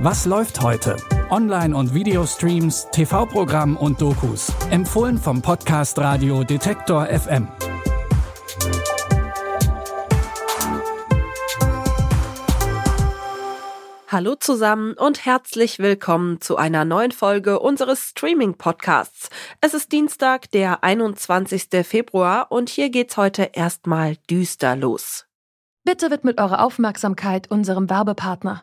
Was läuft heute? Online- und Videostreams, TV-Programm und Dokus. Empfohlen vom Podcast Radio Detektor FM. Hallo zusammen und herzlich willkommen zu einer neuen Folge unseres Streaming-Podcasts. Es ist Dienstag, der 21. Februar und hier geht's heute erstmal düster los. Bitte widmet eure Aufmerksamkeit unserem Werbepartner.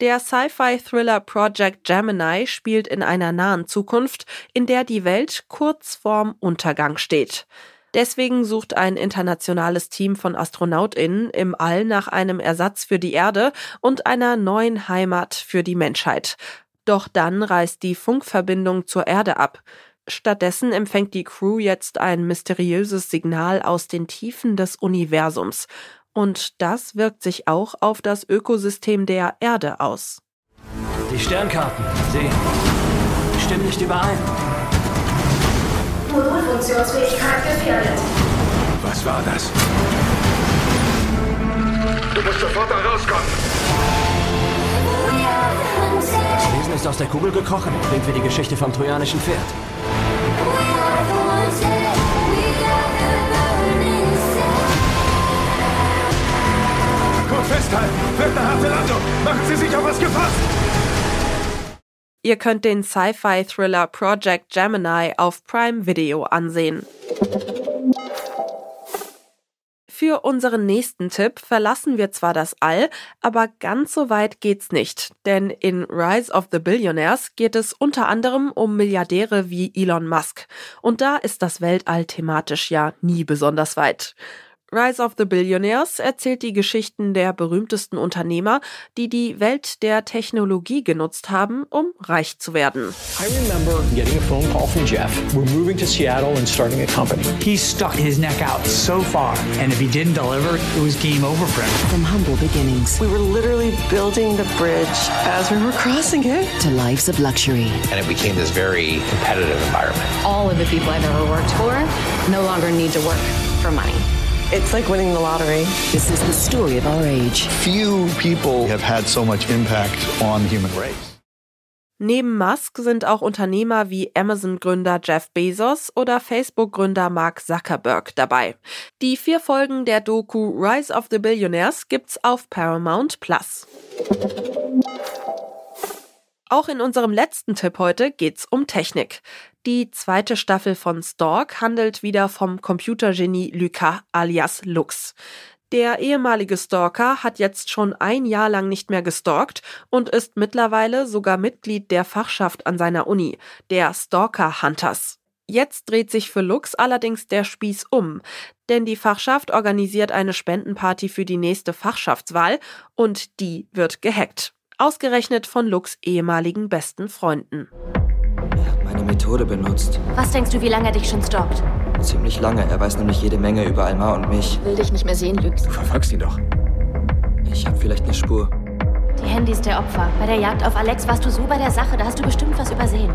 Der Sci-Fi-Thriller Project Gemini spielt in einer nahen Zukunft, in der die Welt kurz vorm Untergang steht. Deswegen sucht ein internationales Team von Astronautinnen im All nach einem Ersatz für die Erde und einer neuen Heimat für die Menschheit. Doch dann reißt die Funkverbindung zur Erde ab. Stattdessen empfängt die Crew jetzt ein mysteriöses Signal aus den Tiefen des Universums. Und das wirkt sich auch auf das Ökosystem der Erde aus. Die Sternkarten, sie stimmen nicht überein. Modulfunktionsfähigkeit gefährdet. Was war das? Du musst sofort da rauskommen. Das Wesen ist aus der Kugel gekrochen. Klingt wie die Geschichte vom trojanischen Pferd. Festhalten. Wird eine harte Landung. Machen Sie sich auf was gefasst. Ihr könnt den Sci-Fi-Thriller Project Gemini auf Prime Video ansehen. Für unseren nächsten Tipp verlassen wir zwar das All, aber ganz so weit geht's nicht. Denn in Rise of the Billionaires geht es unter anderem um Milliardäre wie Elon Musk. Und da ist das Weltall thematisch ja nie besonders weit. Rise of the Billionaires erzählt die Geschichten der berühmtesten Unternehmer, die die Welt der Technologie genutzt haben, um reich zu werden. I remember getting a phone call from Jeff. We're moving to Seattle and starting a company. He stuck his neck out so far, and if he didn't deliver, it was game over for him. From humble beginnings. We were literally building the bridge as we were crossing it. To lives of luxury. And it became this very competitive environment. All of the people I've ever worked for no longer need to work for money. It's like winning the lottery. This is the story of our age. Few people have had so much impact on the human race. Neben Musk sind auch Unternehmer wie Amazon-Gründer Jeff Bezos oder Facebook-Gründer Mark Zuckerberg dabei. Die vier Folgen der Doku Rise of the Billionaires gibt's auf Paramount Plus. Auch in unserem letzten Tipp heute geht's um Technik. Die zweite Staffel von Stalk handelt wieder vom Computergenie Lucas alias Lux. Der ehemalige Stalker hat jetzt schon ein Jahr lang nicht mehr gestalkt und ist mittlerweile sogar Mitglied der Fachschaft an seiner Uni, der Stalker Hunters. Jetzt dreht sich für Lux allerdings der Spieß um, denn die Fachschaft organisiert eine Spendenparty für die nächste Fachschaftswahl und die wird gehackt. Ausgerechnet von Lux ehemaligen besten Freunden. Er hat meine Methode benutzt. Was denkst du, wie lange er dich schon stalkt? Ziemlich lange. Er weiß nämlich jede Menge über Alma und mich. Will dich nicht mehr sehen, Lux. Du verfolgst ihn doch. Ich habe vielleicht eine Spur. Die Handys der Opfer. Bei der Jagd auf Alex warst du so bei der Sache, da hast du bestimmt was übersehen.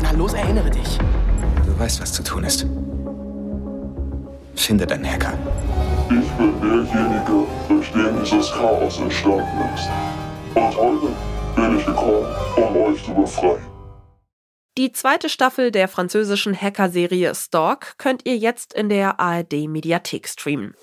Na los, erinnere dich. Du weißt, was zu tun ist. Finde deinen Hacker. Ich bin derjenige, durch den dieses Chaos entstanden ist. Und heute bin ich gekommen, um euch zu befreien. Die zweite Staffel der französischen Hacker-Serie Stalk könnt ihr jetzt in der ARD-Mediathek streamen.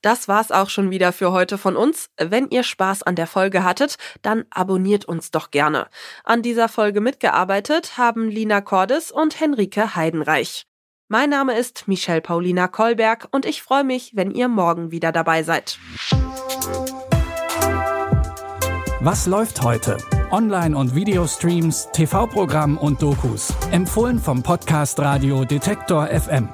Das war's auch schon wieder für heute von uns. Wenn ihr Spaß an der Folge hattet, dann abonniert uns doch gerne. An dieser Folge mitgearbeitet haben Lina Cordes und Henrike Heidenreich. Mein Name ist Michelle Paulina Kolberg und ich freue mich, wenn ihr morgen wieder dabei seid. Was läuft heute? Online- und Videostreams, TV-Programm und Dokus. Empfohlen vom Podcast Radio Detektor FM.